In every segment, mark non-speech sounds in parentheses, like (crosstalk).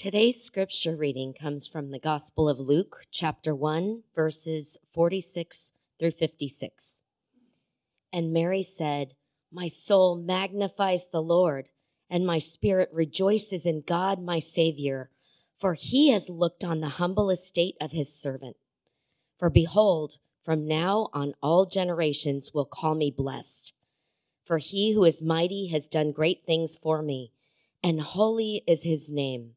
Today's scripture reading comes from the Gospel of Luke, chapter 1, verses 46 through 56. And Mary said, My soul magnifies the Lord, and my spirit rejoices in God my Savior, for he has looked on the humble estate of his servant. For behold, from now on all generations will call me blessed. For he who is mighty has done great things for me, and holy is his name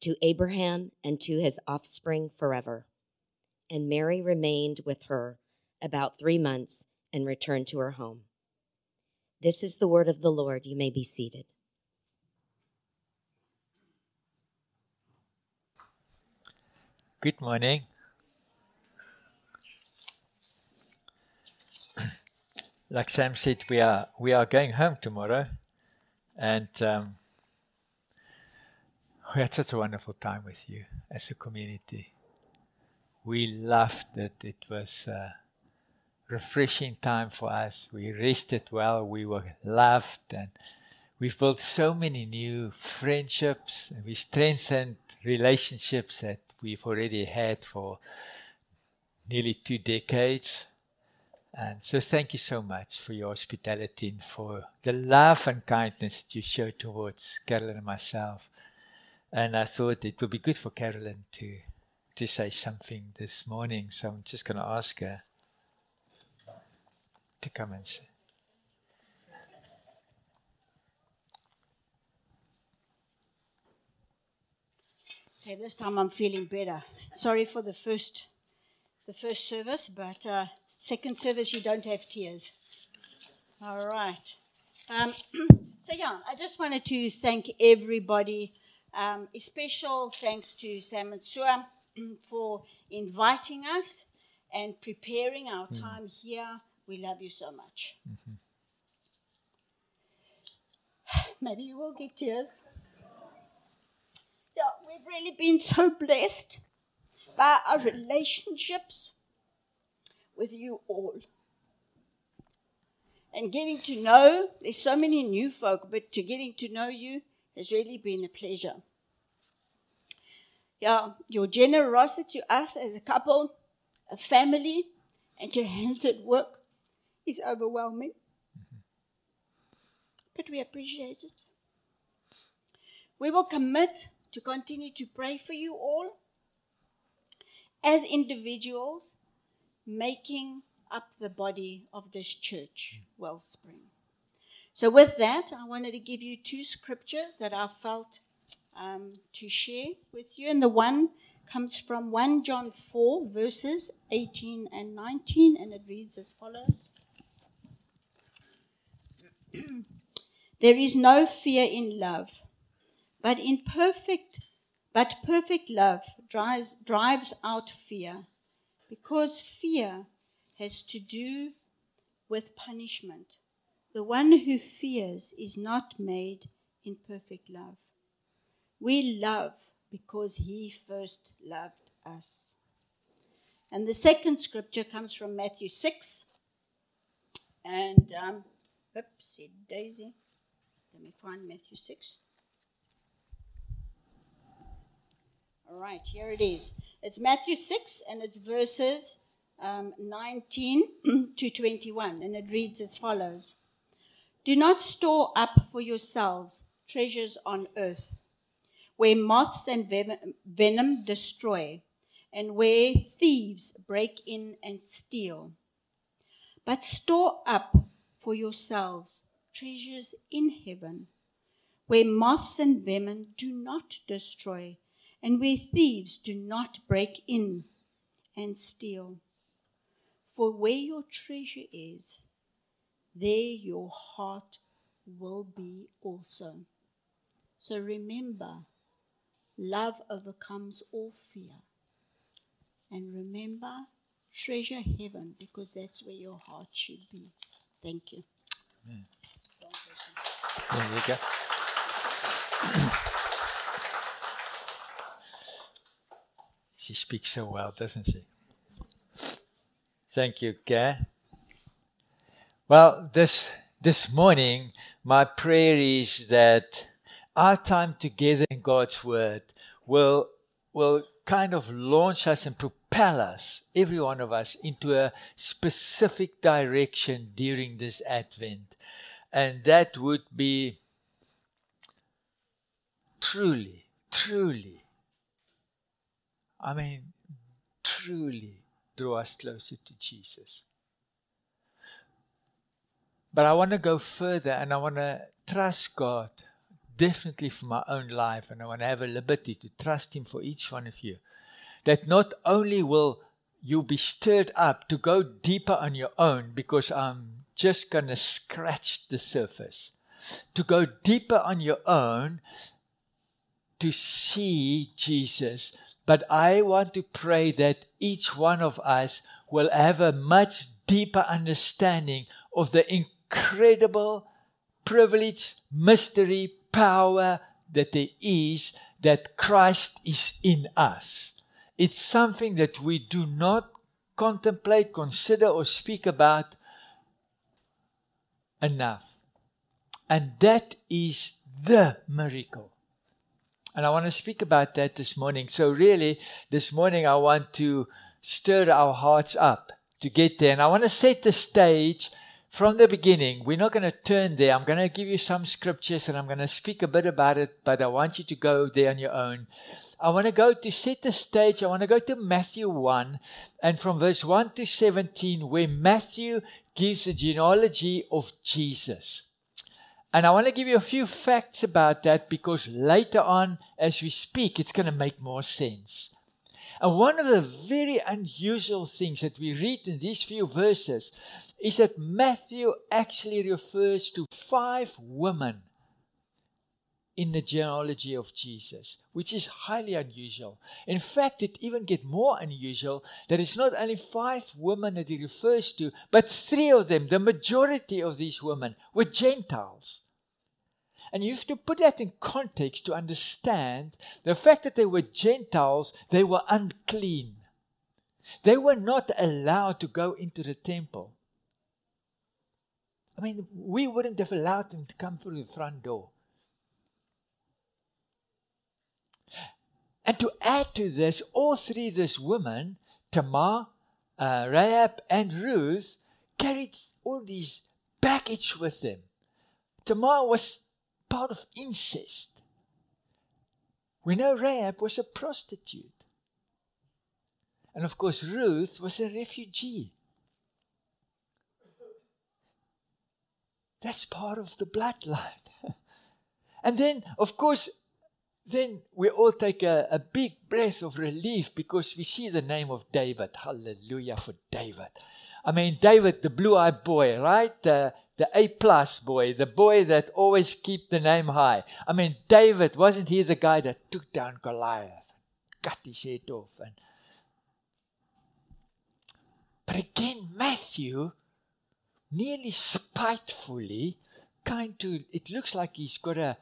to Abraham and to his offspring forever. And Mary remained with her about three months and returned to her home. This is the word of the Lord. You may be seated. Good morning. like Sam said, we are we are going home tomorrow, and um, (laughs) we had such a wonderful time with you as a community. We loved it. It was a refreshing time for us. We rested well. We were loved and we've built so many new friendships and we strengthened relationships that we've already had for nearly two decades. And so thank you so much for your hospitality and for the love and kindness that you show towards Carolyn and myself. And I thought it would be good for Carolyn to to say something this morning. So I'm just going to ask her to come and say. Okay, this time I'm feeling better. Sorry for the first, the first service, but uh, second service you don't have tears. All right. Um, (clears throat) so yeah, I just wanted to thank everybody um, a special thanks to Sam and Sua (clears throat) for inviting us and preparing our mm. time here. We love you so much. Mm-hmm. (sighs) Maybe you will get tears. Yeah, we've really been so blessed by our relationships with you all. And getting to know, there's so many new folk, but to getting to know you has really been a pleasure. Yeah, your generosity to us as a couple, a family, and to hands at work is overwhelming. Mm-hmm. But we appreciate it. We will commit to continue to pray for you all as individuals, making up the body of this church, Wellspring. So, with that, I wanted to give you two scriptures that I felt um, to share with you. And the one comes from 1 John 4, verses 18 and 19, and it reads as follows (clears throat) There is no fear in love, but in perfect but perfect love drives, drives out fear, because fear has to do with punishment. The one who fears is not made in perfect love. We love because he first loved us. And the second scripture comes from Matthew 6. And, um, oops, daisy. Let me find Matthew 6. All right, here it is. It's Matthew 6, and it's verses um, 19 (clears throat) to 21. And it reads as follows do not store up for yourselves treasures on earth, where moths and venom destroy, and where thieves break in and steal. But store up for yourselves treasures in heaven, where moths and venom do not destroy, and where thieves do not break in and steal. For where your treasure is, there your heart will be also. So remember, Love overcomes all fear. And remember, treasure heaven because that's where your heart should be. Thank you. Amen. There you go. she speaks so well, doesn't she? Thank you, Gay. Well, this this morning, my prayer is that our time together in God's Word will will kind of launch us and propel us, every one of us, into a specific direction during this Advent. And that would be truly, truly, I mean, truly draw us closer to Jesus. But I want to go further and I want to trust God definitely for my own life. And I want to have a liberty to trust Him for each one of you. That not only will you be stirred up to go deeper on your own, because I'm just going to scratch the surface, to go deeper on your own to see Jesus. But I want to pray that each one of us will have a much deeper understanding of the incredible privilege, mystery, power that there is that Christ is in us. It's something that we do not contemplate, consider, or speak about enough. And that is the miracle. And I want to speak about that this morning. So, really, this morning I want to stir our hearts up to get there. And I want to set the stage from the beginning. We're not going to turn there. I'm going to give you some scriptures and I'm going to speak a bit about it, but I want you to go there on your own. I want to go to set the stage. I want to go to Matthew 1 and from verse 1 to 17, where Matthew gives the genealogy of Jesus. And I want to give you a few facts about that because later on, as we speak, it's going to make more sense. And one of the very unusual things that we read in these few verses is that Matthew actually refers to five women in the genealogy of Jesus, which is highly unusual. In fact, it even gets more unusual that it's not only five women that he refers to, but three of them, the majority of these women, were Gentiles. And you have to put that in context to understand the fact that they were Gentiles, they were unclean. They were not allowed to go into the temple. I mean, we wouldn't have allowed them to come through the front door. And to add to this, all three of these women, Tamar, uh, Rahab, and Ruth, carried all these baggage with them. Tamar was part of incest. We know Rahab was a prostitute. And of course, Ruth was a refugee. That's part of the bloodline. (laughs) and then, of course, then we all take a, a big breath of relief because we see the name of David. Hallelujah for David. I mean, David, the blue eyed boy, right? The, the A plus boy, the boy that always keep the name high. I mean, David, wasn't he the guy that took down Goliath, cut his head off? And... But again, Matthew nearly spitefully, kind to, it looks like he's got a,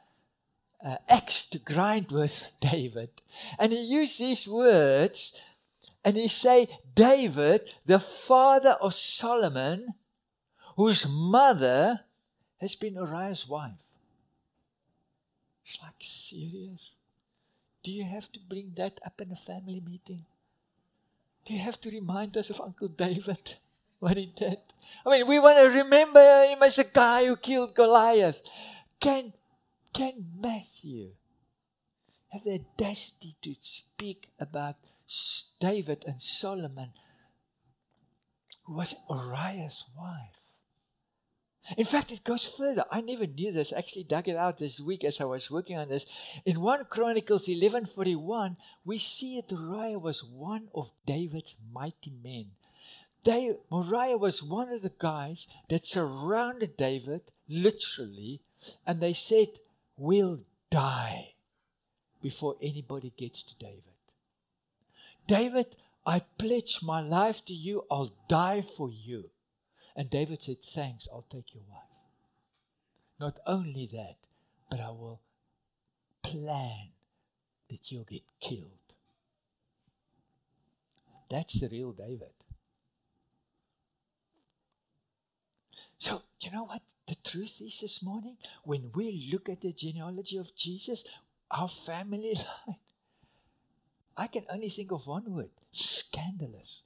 a axe to grind with (laughs) David. And he used these words and he say, David, the father of Solomon, whose mother has been Uriah's wife. It's like, serious? Do you have to bring that up in a family meeting? Do you have to remind us of Uncle David? (laughs) what he did. I mean, we want to remember him as a guy who killed Goliath. Can, can Matthew have the audacity to speak about David and Solomon, who was Uriah's wife? In fact, it goes further. I never knew this. I actually dug it out this week as I was working on this. In 1 Chronicles 11:41, we see that Uriah was one of David's mighty men. They, Uriah was one of the guys that surrounded David, literally, and they said, We'll die before anybody gets to David. David, I pledge my life to you, I'll die for you. And David said, Thanks, I'll take your wife. Not only that, but I will plan that you'll get killed. That's the real David. So, you know what the truth is this morning? When we look at the genealogy of Jesus, our family (laughs) line, I can only think of one word scandalous.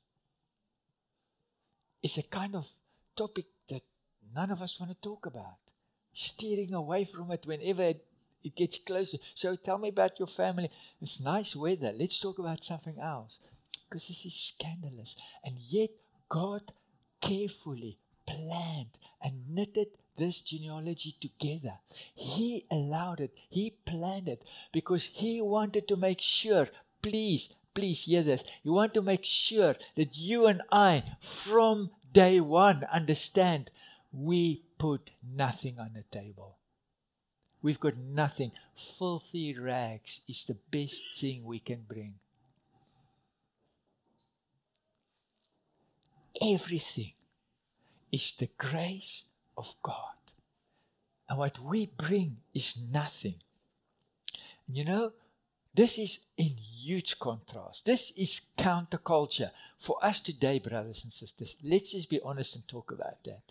It's a kind of topic that none of us want to talk about. Steering away from it whenever it, it gets closer. So tell me about your family. It's nice weather. Let's talk about something else. Because this is scandalous. And yet, God carefully planned and knitted this genealogy together. He allowed it, He planned it because He wanted to make sure, please, please hear this. He wanted to make sure that you and I, from day one, understand we put nothing on the table. We've got nothing. Filthy rags is the best thing we can bring. Everything is the grace of God. And what we bring is nothing. You know, this is in huge contrast. This is counterculture. For us today, brothers and sisters, let's just be honest and talk about that.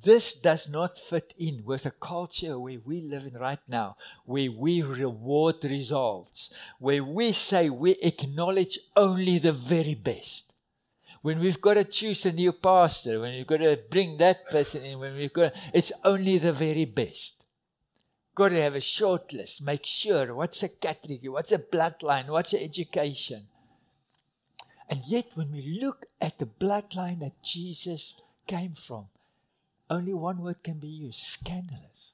This does not fit in with a culture where we live in right now, where we reward results, where we say we acknowledge only the very best when we've got to choose a new pastor, when we've got to bring that person in, when we've got, it's only the very best. Got to have a short list. Make sure what's a category, what's a bloodline, what's a education. And yet, when we look at the bloodline that Jesus came from, only one word can be used scandalous.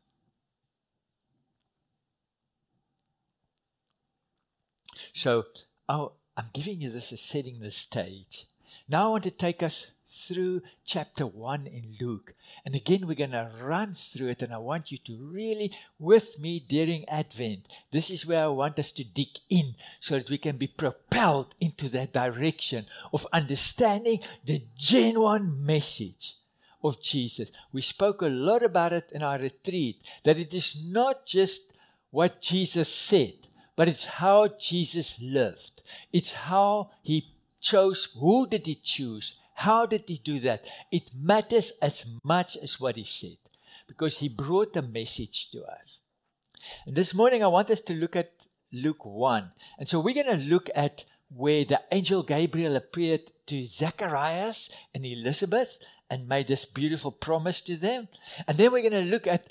So, oh, I'm giving you this as setting the stage. Now I want to take us through chapter 1 in Luke. And again, we're going to run through it, and I want you to really, with me during Advent, this is where I want us to dig in so that we can be propelled into that direction of understanding the genuine message of Jesus. We spoke a lot about it in our retreat, that it is not just what Jesus said, but it's how Jesus lived. It's how he chose, who did he choose? How did he do that? It matters as much as what he said because he brought a message to us. And this morning, I want us to look at Luke 1. And so we're going to look at where the angel Gabriel appeared to Zacharias and Elizabeth and made this beautiful promise to them. And then we're going to look at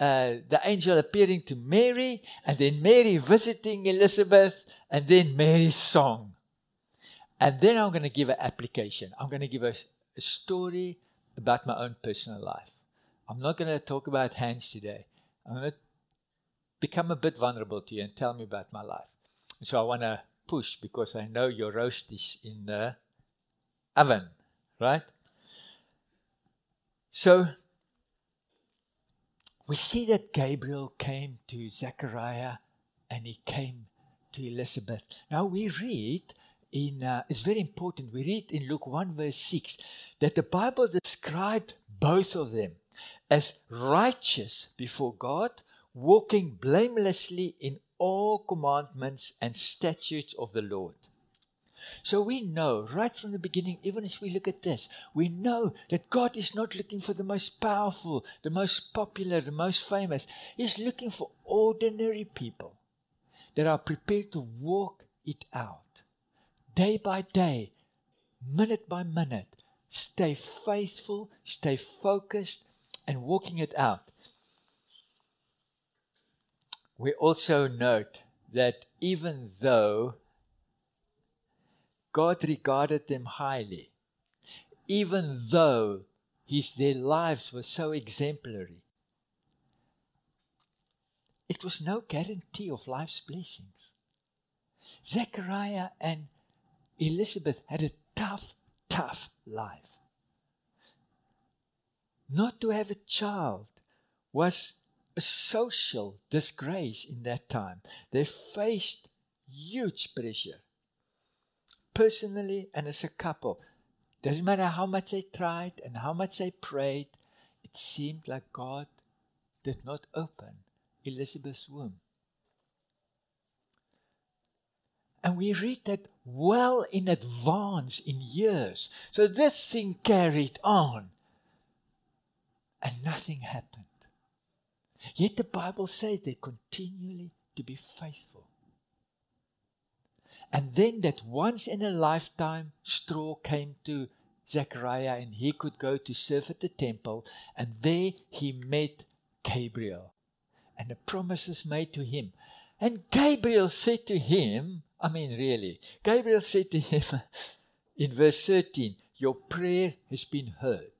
uh, the angel appearing to Mary, and then Mary visiting Elizabeth, and then Mary's song. And then I'm going to give an application. I'm going to give a, a story about my own personal life. I'm not going to talk about hands today. I'm going to become a bit vulnerable to you and tell me about my life. And so I want to push because I know your roast is in the oven, right? So we see that Gabriel came to Zechariah and he came to Elizabeth. Now we read in, uh, it's very important. We read in Luke 1, verse 6, that the Bible described both of them as righteous before God, walking blamelessly in all commandments and statutes of the Lord. So we know right from the beginning, even as we look at this, we know that God is not looking for the most powerful, the most popular, the most famous. He's looking for ordinary people that are prepared to walk it out day by day, minute by minute, stay faithful, stay focused, and walking it out. We also note that even though God regarded them highly, even though his, their lives were so exemplary, it was no guarantee of life's blessings. Zechariah and Elizabeth had a tough, tough life. Not to have a child was a social disgrace in that time. They faced huge pressure. Personally and as a couple, doesn't matter how much they tried and how much they prayed, it seemed like God did not open Elizabeth's womb. And we read that well in advance in years. So this thing carried on. And nothing happened. Yet the Bible says they continually to be faithful. And then that once in a lifetime straw came to Zechariah and he could go to serve at the temple. And there he met Gabriel. And the promises made to him. And Gabriel said to him, I mean, really, Gabriel said to him (laughs) in verse 13, Your prayer has been heard.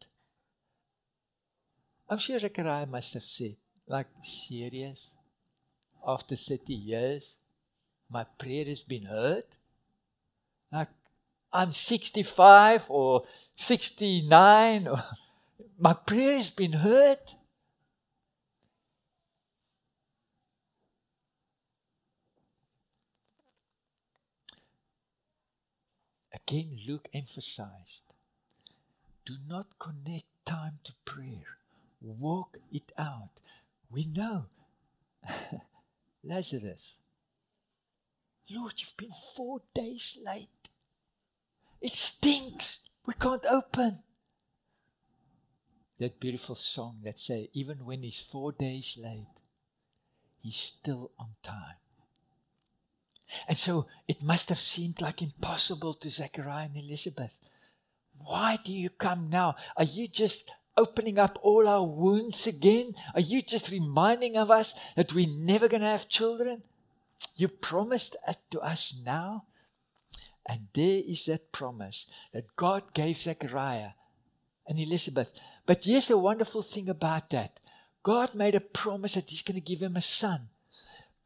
I'm sure Zechariah must have said, like, serious? After 30 years, my prayer has been heard? Like, I'm 65 or 69, or (laughs) my prayer has been heard? Again, Luke emphasized do not connect time to prayer, walk it out. We know (laughs) Lazarus, Lord, you've been four days late. It stinks. We can't open. That beautiful song that say, even when he's four days late, he's still on time. And so it must have seemed like impossible to Zechariah and Elizabeth. Why do you come now? Are you just opening up all our wounds again? Are you just reminding of us that we're never going to have children? You promised it to us now. And there is that promise that God gave Zechariah and Elizabeth. But here's a wonderful thing about that God made a promise that He's going to give him a son.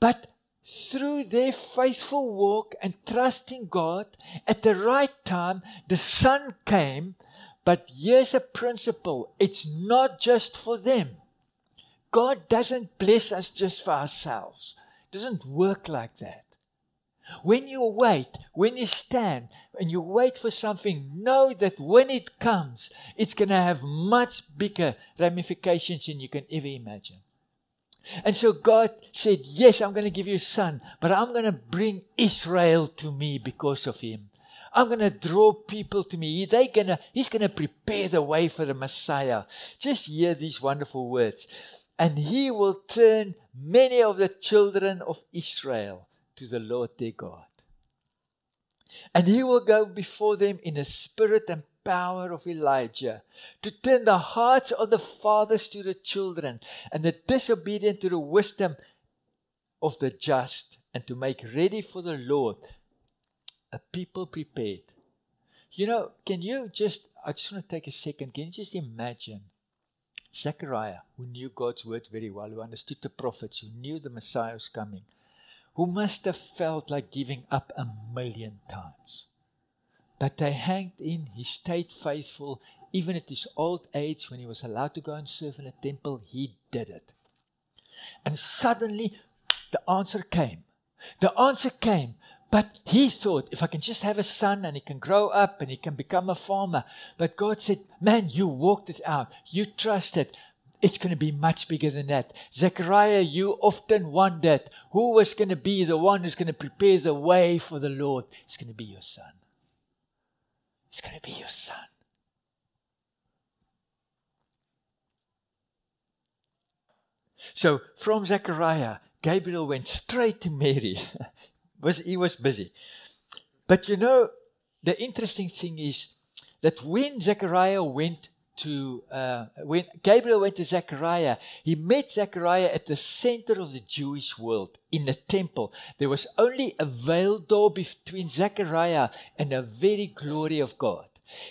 But through their faithful walk and trusting God, at the right time, the Son came. But here's a principle it's not just for them. God doesn't bless us just for ourselves, it doesn't work like that. When you wait, when you stand and you wait for something, know that when it comes, it's going to have much bigger ramifications than you can ever imagine. And so God said, Yes, I'm going to give you a son, but I'm going to bring Israel to me because of him. I'm going to draw people to me. They gonna, he's going to prepare the way for the Messiah. Just hear these wonderful words. And he will turn many of the children of Israel to the Lord their God. And he will go before them in a spirit and power of Elijah to turn the hearts of the fathers to the children and the disobedient to the wisdom of the just and to make ready for the Lord a people prepared. You know, can you just, I just want to take a second, can you just imagine Zechariah, who knew God's word very well, who understood the prophets, who knew the Messiah was coming, who must have felt like giving up a million times. But they hanged in, he stayed faithful. Even at his old age, when he was allowed to go and serve in a temple, he did it. And suddenly, the answer came. The answer came. But he thought, if I can just have a son and he can grow up and he can become a farmer. But God said, Man, you walked it out. You trusted. It's going to be much bigger than that. Zechariah, you often wondered who was going to be the one who's going to prepare the way for the Lord. It's going to be your son. It's going to be your son. So from Zechariah, Gabriel went straight to Mary. (laughs) was he was busy. But you know, the interesting thing is that when Zechariah went to uh, when Gabriel went to Zechariah, he met Zechariah at the center of the Jewish world in the temple. There was only a veil door between Zechariah and the very glory of God.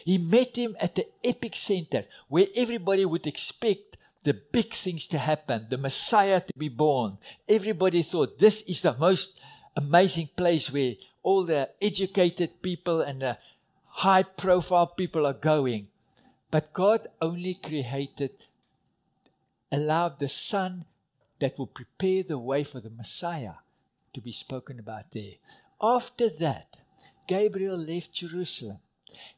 He met him at the epic center where everybody would expect the big things to happen, the Messiah to be born. Everybody thought this is the most amazing place where all the educated people and the high profile people are going. But God only created, allowed the Son that will prepare the way for the Messiah to be spoken about there. after that, Gabriel left Jerusalem.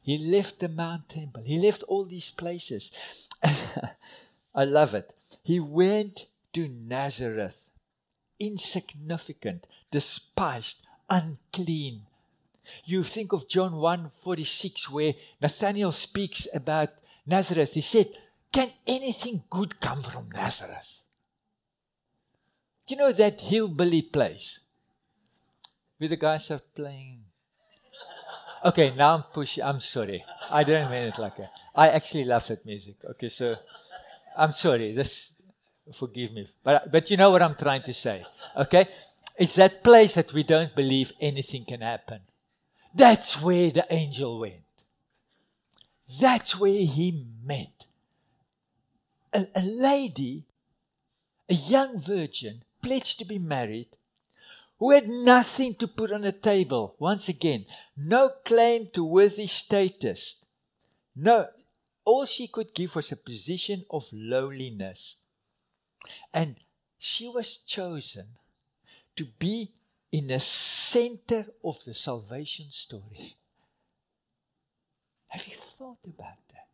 He left the Mount Temple. He left all these places. (laughs) I love it. He went to Nazareth, insignificant, despised, unclean. You think of John 1:46 where Nathanael speaks about Nazareth. He said, "Can anything good come from Nazareth?" You know that hillbilly place where the guys are playing. Okay, now I'm pushing. I'm sorry. I didn't mean it like that. I actually love that music. Okay, so I'm sorry. This, forgive me. But but you know what I'm trying to say. Okay, it's that place that we don't believe anything can happen. That's where the angel went. That's where he met a, a lady, a young virgin, pledged to be married, who had nothing to put on the table. Once again, no claim to worthy status. No, all she could give was a position of lowliness. And she was chosen to be in the center of the salvation story. Have you thought about that?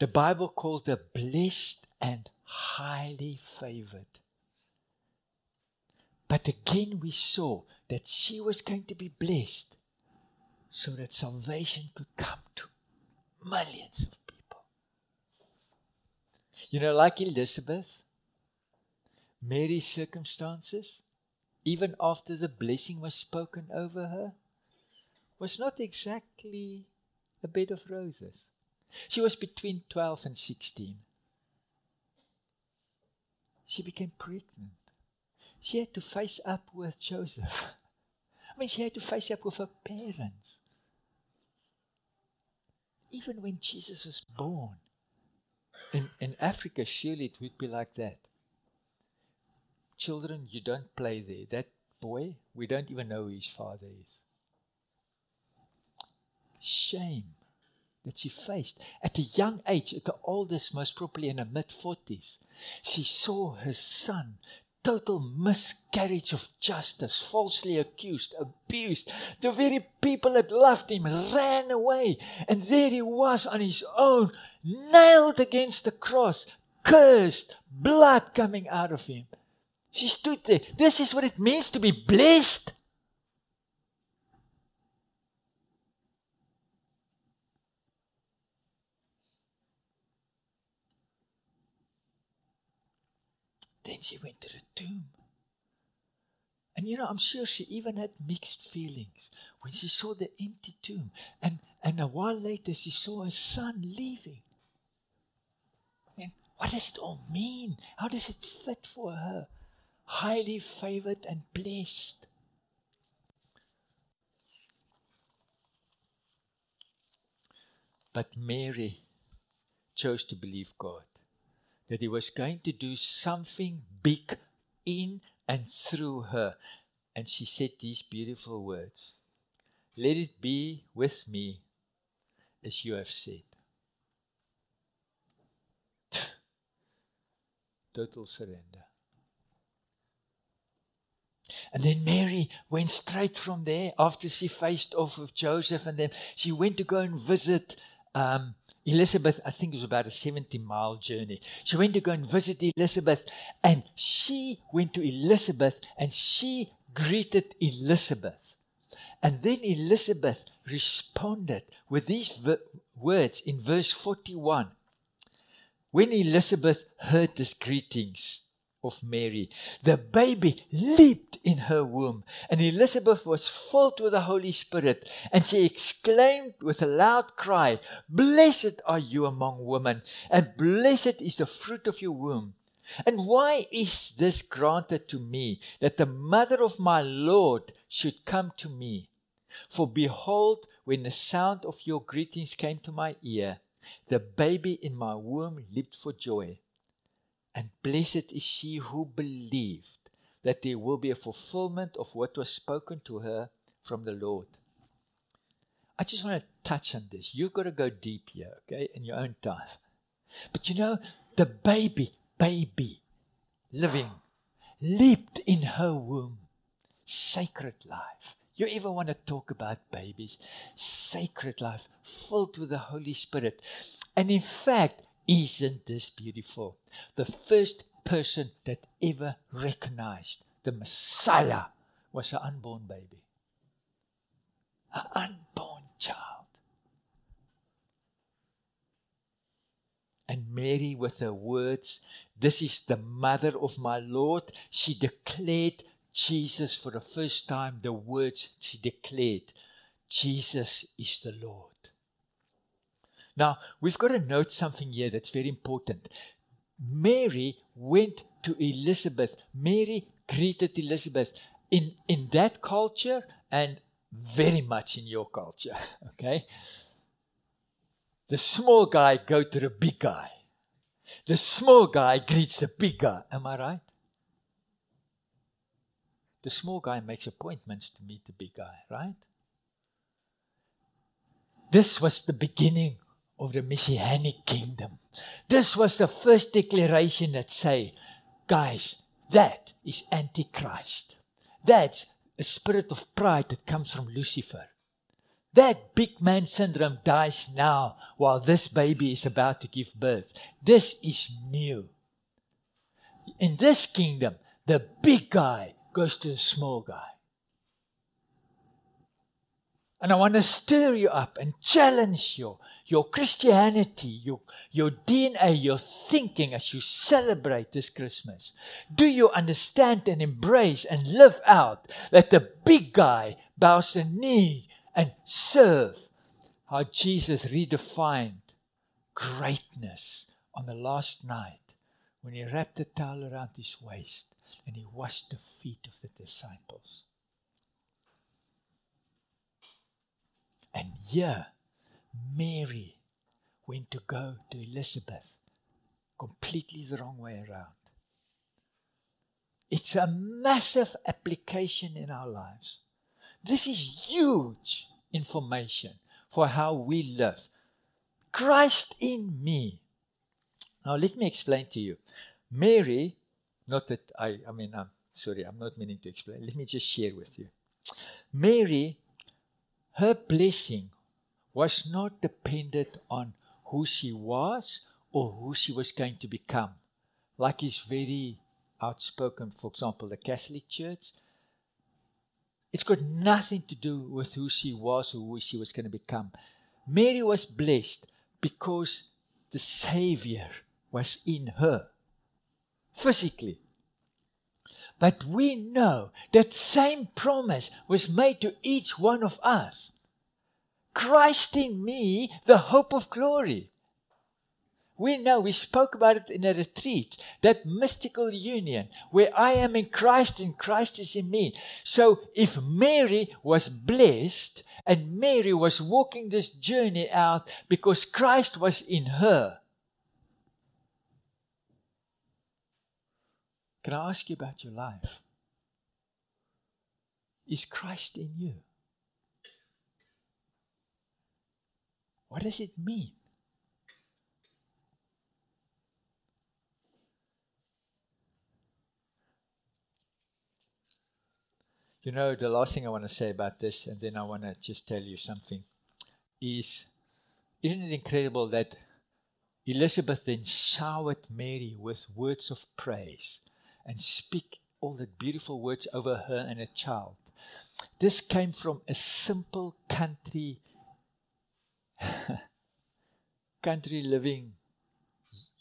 The Bible calls her blessed and highly favored. But again, we saw that she was going to be blessed so that salvation could come to millions of people. You know, like Elizabeth, Mary's circumstances, even after the blessing was spoken over her, was not exactly a bed of roses. She was between 12 and 16. She became pregnant. She had to face up with Joseph. (laughs) I mean, she had to face up with her parents. Even when Jesus was born, in, in Africa, surely it would be like that. Children, you don't play there. That boy, we don't even know who his father is. Shame that she faced at a young age, at the oldest, most probably in her mid 40s. She saw her son, total miscarriage of justice, falsely accused, abused. The very people that loved him ran away, and there he was on his own, nailed against the cross, cursed, blood coming out of him. She stood there. This is what it means to be blessed. Then she went to the tomb. And you know, I'm sure she even had mixed feelings when she saw the empty tomb. And, and a while later, she saw her son leaving. And what does it all mean? How does it fit for her? Highly favored and blessed. But Mary chose to believe God that He was going to do something big in and through her. And she said these beautiful words Let it be with me as you have said. Total surrender. And then Mary went straight from there after she faced off with Joseph and them. She went to go and visit um, Elizabeth. I think it was about a 70 mile journey. She went to go and visit Elizabeth and she went to Elizabeth and she greeted Elizabeth. And then Elizabeth responded with these words in verse 41. When Elizabeth heard these greetings, of Mary. The baby leaped in her womb, and Elizabeth was filled with the Holy Spirit, and she exclaimed with a loud cry, Blessed are you among women, and blessed is the fruit of your womb. And why is this granted to me, that the mother of my Lord should come to me? For behold, when the sound of your greetings came to my ear, the baby in my womb leaped for joy. And blessed is she who believed that there will be a fulfillment of what was spoken to her from the Lord. I just want to touch on this. You've got to go deep here, okay, in your own time. But you know, the baby, baby, living, leaped in her womb. Sacred life. You ever want to talk about babies? Sacred life, filled with the Holy Spirit. And in fact, isn't this beautiful? The first person that ever recognized the Messiah was an unborn baby. An unborn child. And Mary, with her words, This is the mother of my Lord, she declared Jesus for the first time, the words she declared Jesus is the Lord. Now, we've got to note something here that's very important. Mary went to Elizabeth. Mary greeted Elizabeth in, in that culture and very much in your culture. (laughs) Okay? The small guy go to the big guy. The small guy greets the big guy. Am I right? The small guy makes appointments to meet the big guy, right? This was the beginning of the messianic kingdom. This was the first declaration that say, guys, that is antichrist. That's a spirit of pride that comes from Lucifer. That big man syndrome dies now while this baby is about to give birth. This is new. In this kingdom, the big guy goes to the small guy. And I want to stir you up and challenge you, your Christianity, your, your DNA, your thinking as you celebrate this Christmas. Do you understand and embrace and live out that the big guy bows the knee and serve how Jesus redefined greatness on the last night when he wrapped the towel around his waist and he washed the feet of the disciples. And here, Mary went to go to Elizabeth completely the wrong way around. It's a massive application in our lives. This is huge information for how we live. Christ in me. Now, let me explain to you. Mary, not that I, I mean, I'm sorry, I'm not meaning to explain. Let me just share with you. Mary, her blessing was not dependent on who she was or who she was going to become. Like is very outspoken, for example, the Catholic Church. It's got nothing to do with who she was or who she was going to become. Mary was blessed because the Savior was in her physically. But we know that same promise was made to each one of us. Christ in me, the hope of glory. We know, we spoke about it in a retreat, that mystical union where I am in Christ and Christ is in me. So if Mary was blessed and Mary was walking this journey out because Christ was in her, can I ask you about your life? Is Christ in you? What does it mean? You know, the last thing I want to say about this, and then I want to just tell you something, is isn't it incredible that Elizabeth then showered Mary with words of praise and speak all the beautiful words over her and her child. This came from a simple country (laughs) country living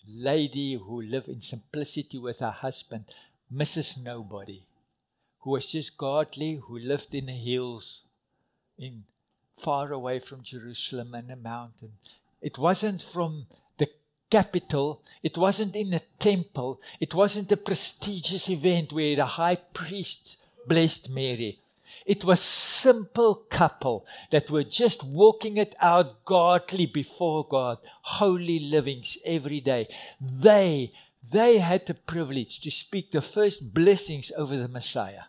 lady who lived in simplicity with her husband, Mrs. Nobody who was just godly, who lived in the hills, in far away from Jerusalem and the mountain. It wasn't from capital, it wasn't in a temple, it wasn't a prestigious event where the high priest blessed Mary. It was simple couple that were just walking it out godly before God, holy livings every day. They they had the privilege to speak the first blessings over the Messiah.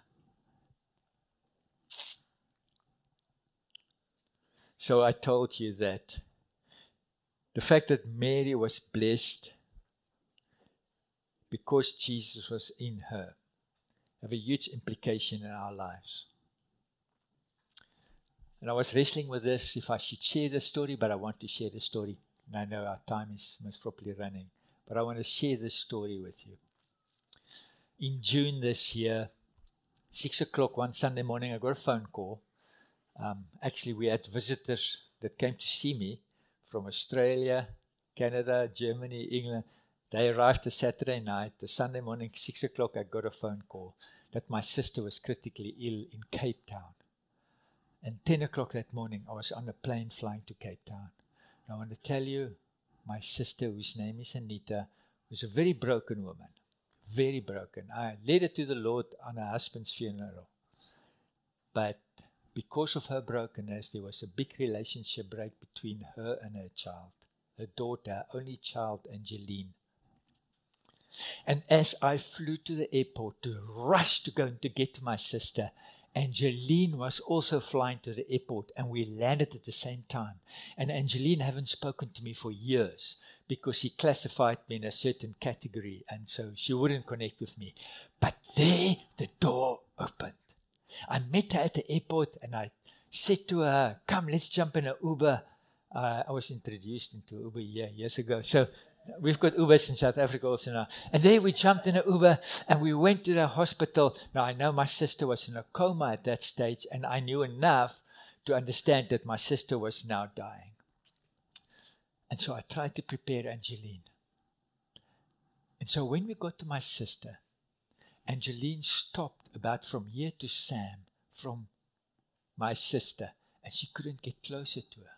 So I told you that the fact that Mary was blessed because Jesus was in her have a huge implication in our lives. And I was wrestling with this if I should share the story, but I want to share the story. And I know our time is most probably running, but I want to share this story with you. In June this year, six o'clock one Sunday morning, I got a phone call. Um, actually, we had visitors that came to see me from Australia, Canada, Germany, England. They arrived the Saturday night. The Sunday morning, six o'clock, I got a phone call that my sister was critically ill in Cape Town. And 10 o'clock that morning, I was on a plane flying to Cape Town. And I want to tell you, my sister, whose name is Anita, was a very broken woman. Very broken. I led her to the Lord on her husband's funeral. But because of her brokenness, there was a big relationship break between her and her child, her daughter, only child, Angeline. And as I flew to the airport to rush to go and to get to my sister, Angeline was also flying to the airport and we landed at the same time. And Angeline haven't spoken to me for years because she classified me in a certain category and so she wouldn't connect with me. But there the door opened. I met her at the airport and I said to her, Come, let's jump in an Uber. Uh, I was introduced into Uber year, years ago. So We've got Ubers in South Africa also now. And there we jumped in an Uber and we went to the hospital. Now, I know my sister was in a coma at that stage, and I knew enough to understand that my sister was now dying. And so I tried to prepare Angeline. And so when we got to my sister, Angeline stopped about from here to Sam, from my sister, and she couldn't get closer to her.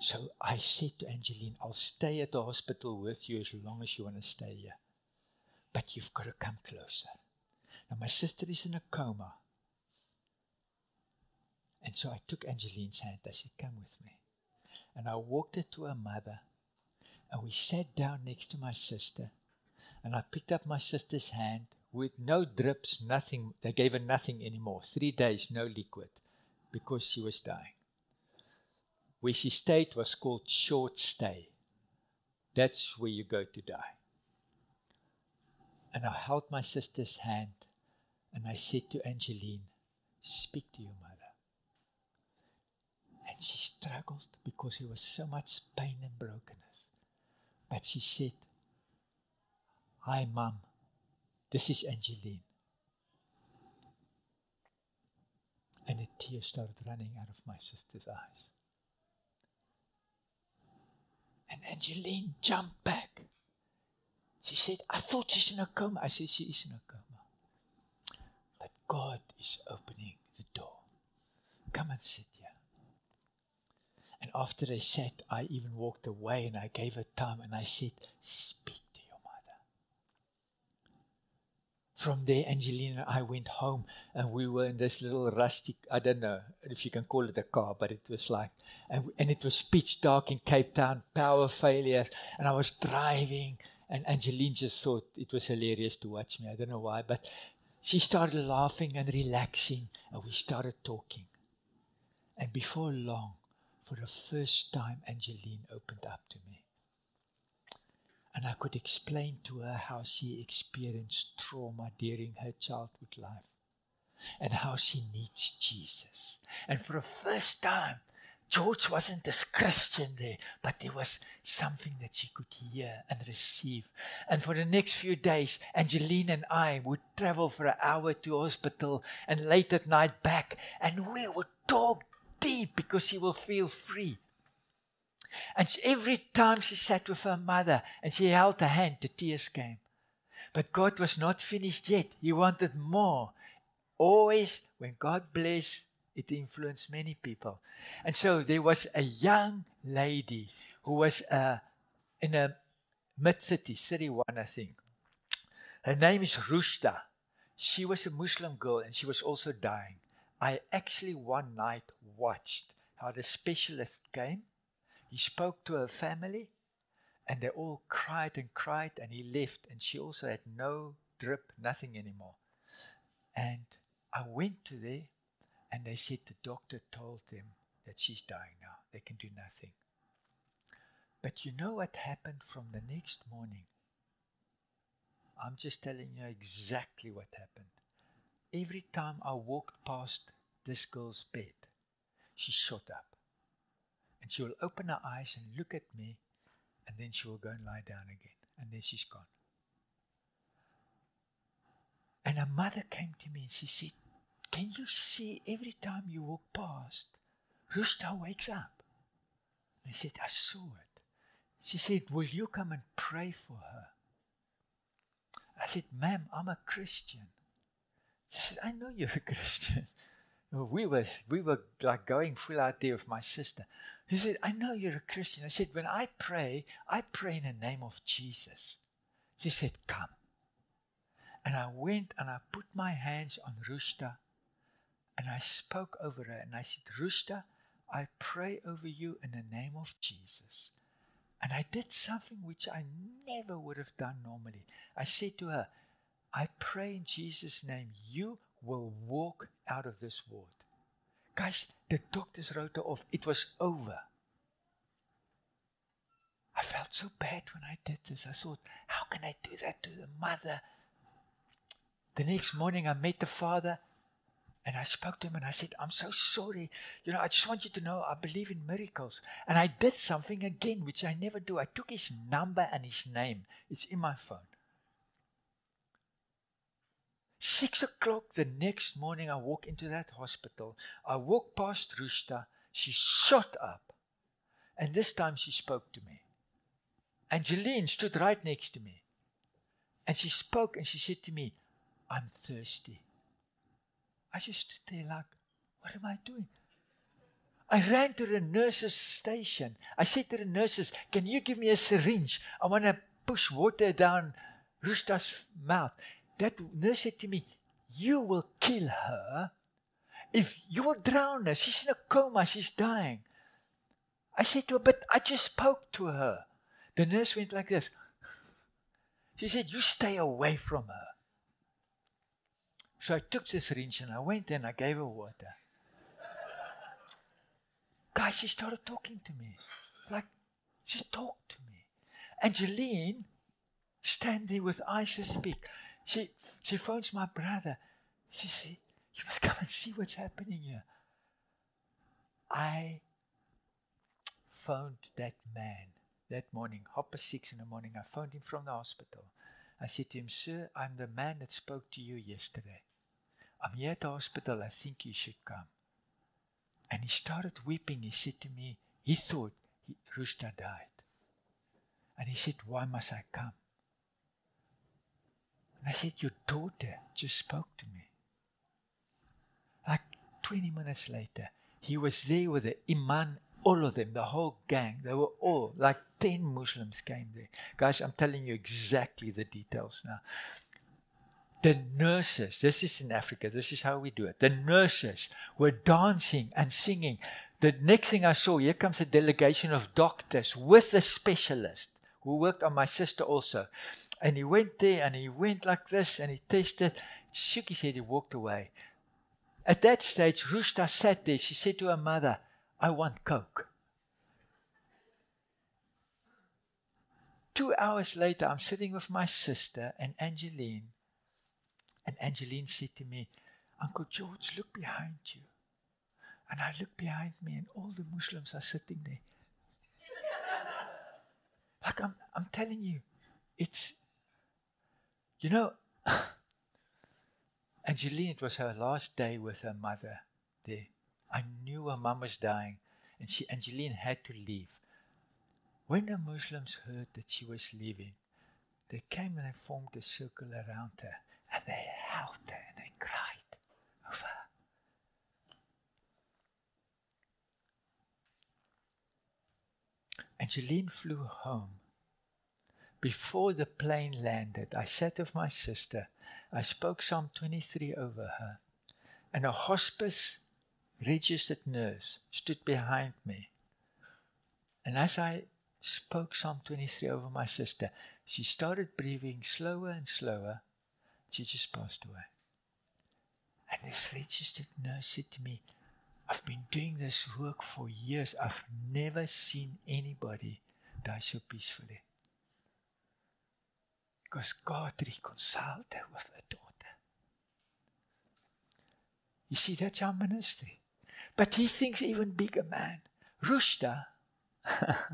So I said to Angeline, I'll stay at the hospital with you as long as you want to stay here. But you've got to come closer. Now, my sister is in a coma. And so I took Angeline's hand. I said, Come with me. And I walked her to her mother. And we sat down next to my sister. And I picked up my sister's hand with no drips, nothing. They gave her nothing anymore. Three days, no liquid, because she was dying where she stayed was called short stay. That's where you go to die. And I held my sister's hand and I said to Angeline, Speak to your mother. And she struggled because there was so much pain and brokenness. But she said, Hi, Mom. This is Angeline. And a tear started running out of my sister's eyes. And Angeline jumped back. She said, I thought she's in a coma. I said, She is in a coma. But God is opening the door. Come and sit here. And after they sat, I even walked away and I gave her time and I said, Speak from there, Angelina and I went home and we were in this little rustic, I don't know if you can call it a car, but it was like, and, and it was pitch dark in Cape Town, power failure. And I was driving and Angeline just thought it was hilarious to watch me. I don't know why, but she started laughing and relaxing and we started talking. And before long, for the first time, Angeline opened up to me. And I could explain to her how she experienced trauma during her childhood life and how she needs Jesus. And for the first time, George wasn't this Christian there, but there was something that she could hear and receive. And for the next few days, Angeline and I would travel for an hour to hospital and late at night back, and we would talk deep because she will feel free. And every time she sat with her mother and she held her hand, the tears came. But God was not finished yet. He wanted more. Always, when God blessed, it influenced many people. And so there was a young lady who was uh, in a mid 30s, 31, I think. Her name is Rushta. She was a Muslim girl and she was also dying. I actually one night watched how the specialist came he spoke to her family, and they all cried and cried, and he left, and she also had no drip, nothing anymore. And I went to there, and they said the doctor told them that she's dying now. They can do nothing. But you know what happened from the next morning? I'm just telling you exactly what happened. Every time I walked past this girl's bed, she shot up. And she will open her eyes and look at me, and then she will go and lie down again. And then she's gone. And her mother came to me and she said, Can you see every time you walk past, Rusta wakes up? And I said, I saw it. She said, Will you come and pray for her? I said, Ma'am, I'm a Christian. She said, I know you're a (laughs) Christian. Oh, we were, we were like going full out there with my sister. He said, I know you're a Christian. I said, When I pray, I pray in the name of Jesus. She said, Come. And I went and I put my hands on Rusta and I spoke over her and I said, Rusta, I pray over you in the name of Jesus. And I did something which I never would have done normally. I said to her, I pray in Jesus' name, you will walk out of this ward. Guys, the doctors wrote her off. It was over. I felt so bad when I did this. I thought, how can I do that to the mother? The next morning, I met the father and I spoke to him and I said, I'm so sorry. You know, I just want you to know I believe in miracles. And I did something again, which I never do. I took his number and his name, it's in my phone. Six o'clock the next morning, I walk into that hospital. I walk past Rusta. She shot up. And this time she spoke to me. Angeline stood right next to me. And she spoke and she said to me, I'm thirsty. I just stood there like, what am I doing? I ran to the nurse's station. I said to the nurses, Can you give me a syringe? I want to push water down Rusta's mouth. That nurse said to me, You will kill her. If you will drown her, she's in a coma, she's dying. I said to her, But I just spoke to her. The nurse went like this. She said, You stay away from her. So I took the syringe and I went and I gave her water. Guys, she started talking to me. Like, she talked to me. Angeline, stand there with eyes to speak. She, she phones my brother. She said, You must come and see what's happening here. I phoned that man that morning, half past six in the morning. I phoned him from the hospital. I said to him, Sir, I'm the man that spoke to you yesterday. I'm here at the hospital. I think you should come. And he started weeping. He said to me, he thought he, died. And he said, Why must I come? And I said, Your daughter just spoke to me. Like 20 minutes later, he was there with the Imam, all of them, the whole gang. They were all, like 10 Muslims came there. Guys, I'm telling you exactly the details now. The nurses, this is in Africa, this is how we do it. The nurses were dancing and singing. The next thing I saw, here comes a delegation of doctors with a specialist who worked on my sister also. And he went there and he went like this and he tasted. Shook his head, he walked away. At that stage, Rusta sat there. She said to her mother, I want Coke. Two hours later, I'm sitting with my sister and Angeline and Angeline said to me, Uncle George, look behind you. And I look behind me, and all the Muslims are sitting there. Like I'm, I'm telling you, it's, you know, (laughs) Angeline, it was her last day with her mother there. I knew her mom was dying, and she, Angeline had to leave. When the Muslims heard that she was leaving, they came and they formed a circle around her. And they held her and they cried over her. Angeline flew home. Before the plane landed, I sat with my sister. I spoke Psalm 23 over her. And a hospice registered nurse stood behind me. And as I spoke Psalm 23 over my sister, she started breathing slower and slower she just passed away. And this registered nurse said to me, I've been doing this work for years. I've never seen anybody die so peacefully. Because God reconciled her with her daughter. You see, that's our ministry. But he thinks even bigger, man. Rushda. (laughs)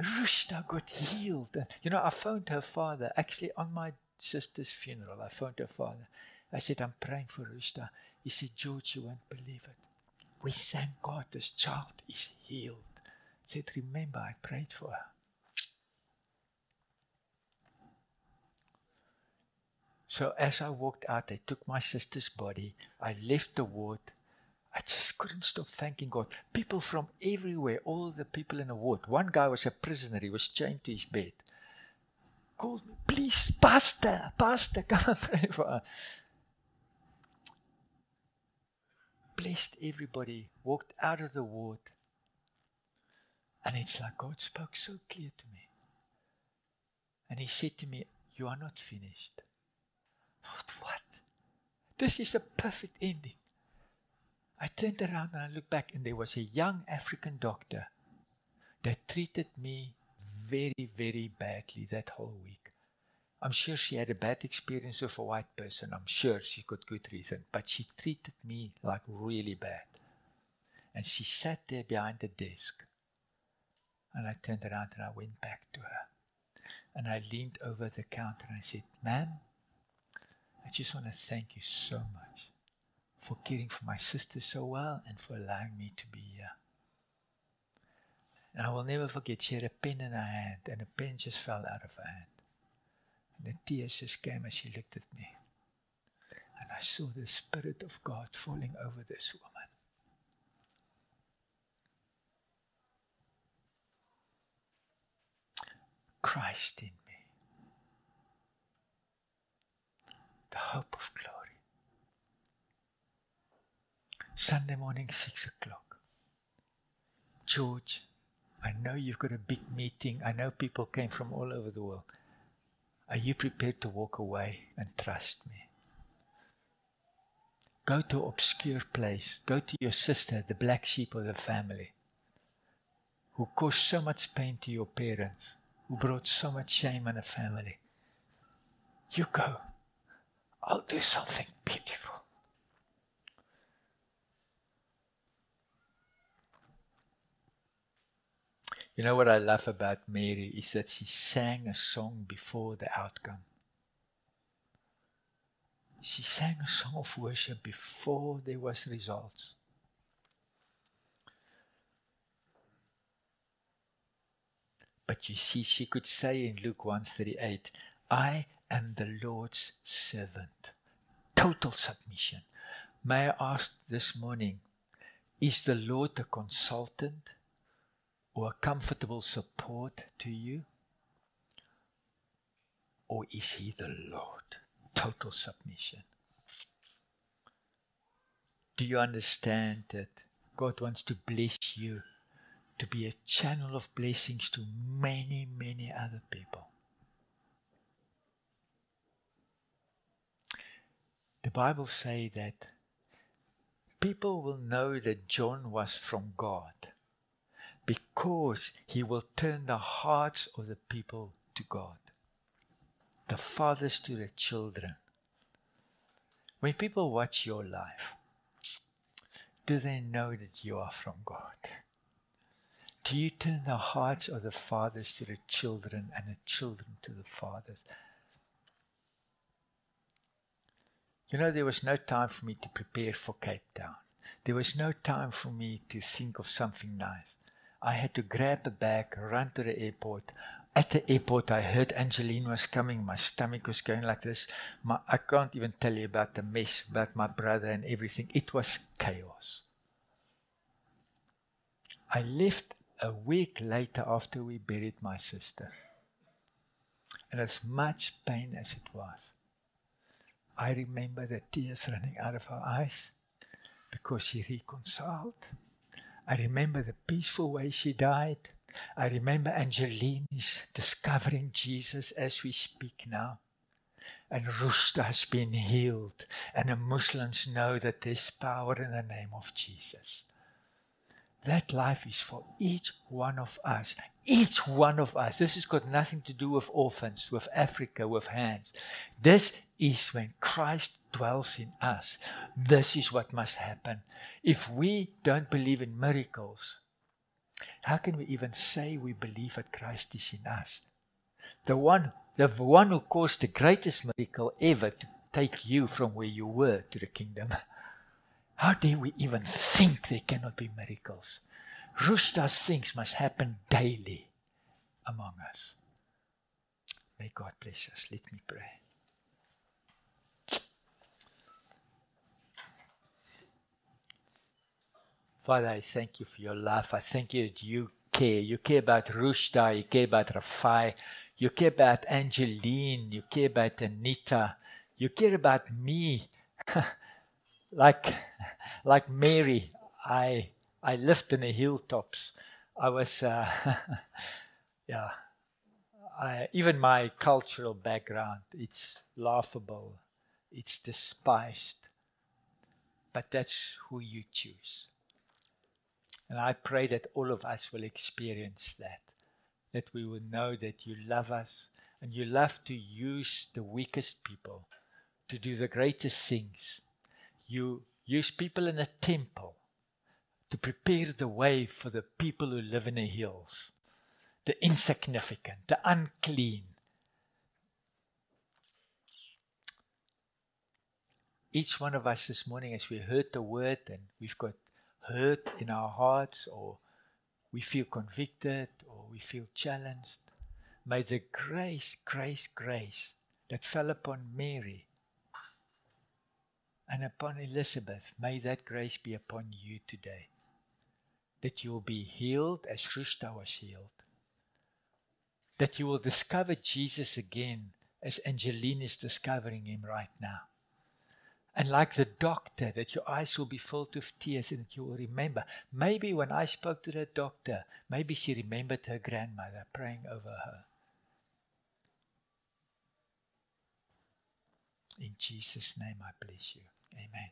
Rushda got healed. You know, I phoned her father, actually on my sister's funeral. I phoned her father. I said, I'm praying for Rushda. He said, George, you won't believe it. We thank God this child is healed. I said, Remember, I prayed for her. So as I walked out, I took my sister's body. I left the ward. I just couldn't stop thanking God. People from everywhere, all the people in the ward. One guy was a prisoner, he was chained to his bed. Called me, please, Pastor, Pastor, come and (laughs) pray for her. Blessed everybody, walked out of the ward. And it's like God spoke so clear to me. And He said to me, You are not finished. What? This is a perfect ending. I turned around and I looked back, and there was a young African doctor that treated me very, very badly that whole week. I'm sure she had a bad experience with a white person. I'm sure she got good reason, but she treated me like really bad. And she sat there behind the desk. And I turned around and I went back to her. And I leaned over the counter and I said, Ma'am, I just want to thank you so much for caring for my sister so well and for allowing me to be here. And I will never forget, she had a pen in her hand, and the pen just fell out of her hand. And the tears just came as she looked at me. And I saw the Spirit of God falling over this woman. Christ in me. The hope of glory. Sunday morning, 6 o'clock. George, I know you've got a big meeting. I know people came from all over the world. Are you prepared to walk away and trust me? Go to obscure place. Go to your sister, the black sheep of the family, who caused so much pain to your parents, who brought so much shame on the family. You go. I'll do something beautiful. You know what I love about Mary is that she sang a song before the outcome. She sang a song of worship before there was results. But you see, she could say in Luke 138, I am the Lord's servant. Total submission. May I ask this morning, is the Lord a consultant? Or a comfortable support to you? Or is He the Lord? Total submission. Do you understand that God wants to bless you to be a channel of blessings to many, many other people? The Bible say that people will know that John was from God because he will turn the hearts of the people to God, the fathers to the children. When people watch your life, do they know that you are from God? Do you turn the hearts of the fathers to the children and the children to the fathers? You know, there was no time for me to prepare for Cape Town. There was no time for me to think of something nice. I had to grab a bag, run to the airport. At the airport, I heard Angeline was coming. My stomach was going like this. My, I can't even tell you about the mess, about my brother and everything. It was chaos. I left a week later after we buried my sister. And as much pain as it was, I remember the tears running out of her eyes because she reconciled. I remember the peaceful way she died. I remember Angeline is discovering Jesus as we speak now. And Rusta has been healed. And the Muslims know that there's power in the name of Jesus. That life is for each one of us each one of us. This has got nothing to do with orphans, with Africa, with hands. This is when Christ dwells in us. This is what must happen. If we don't believe in miracles, how can we even say we believe that Christ is in us? The one, the one who caused the greatest miracle ever to take you from where you were to the kingdom. How dare we even think there cannot be miracles? Roosters things must happen daily among us. May God bless us. Let me pray. Father, I thank you for your love. I thank you that you care. You care about Rushda. You care about Rafai. You care about Angeline. You care about Anita. You care about me. (laughs) like, like Mary, I I lived in the hilltops. I was, uh, (laughs) yeah, I, even my cultural background, it's laughable, it's despised. But that's who you choose. And I pray that all of us will experience that, that we will know that you love us and you love to use the weakest people to do the greatest things. You use people in a temple to prepare the way for the people who live in the hills, the insignificant, the unclean. Each one of us this morning, as we heard the word and we've got hurt in our hearts, or we feel convicted, or we feel challenged, may the grace, grace, grace that fell upon Mary and upon Elizabeth, may that grace be upon you today that you will be healed as Rushta was healed. That you will discover Jesus again as Angeline is discovering him right now. And like the doctor, that your eyes will be filled with tears and that you will remember. Maybe when I spoke to that doctor, maybe she remembered her grandmother praying over her. In Jesus' name I bless you. Amen.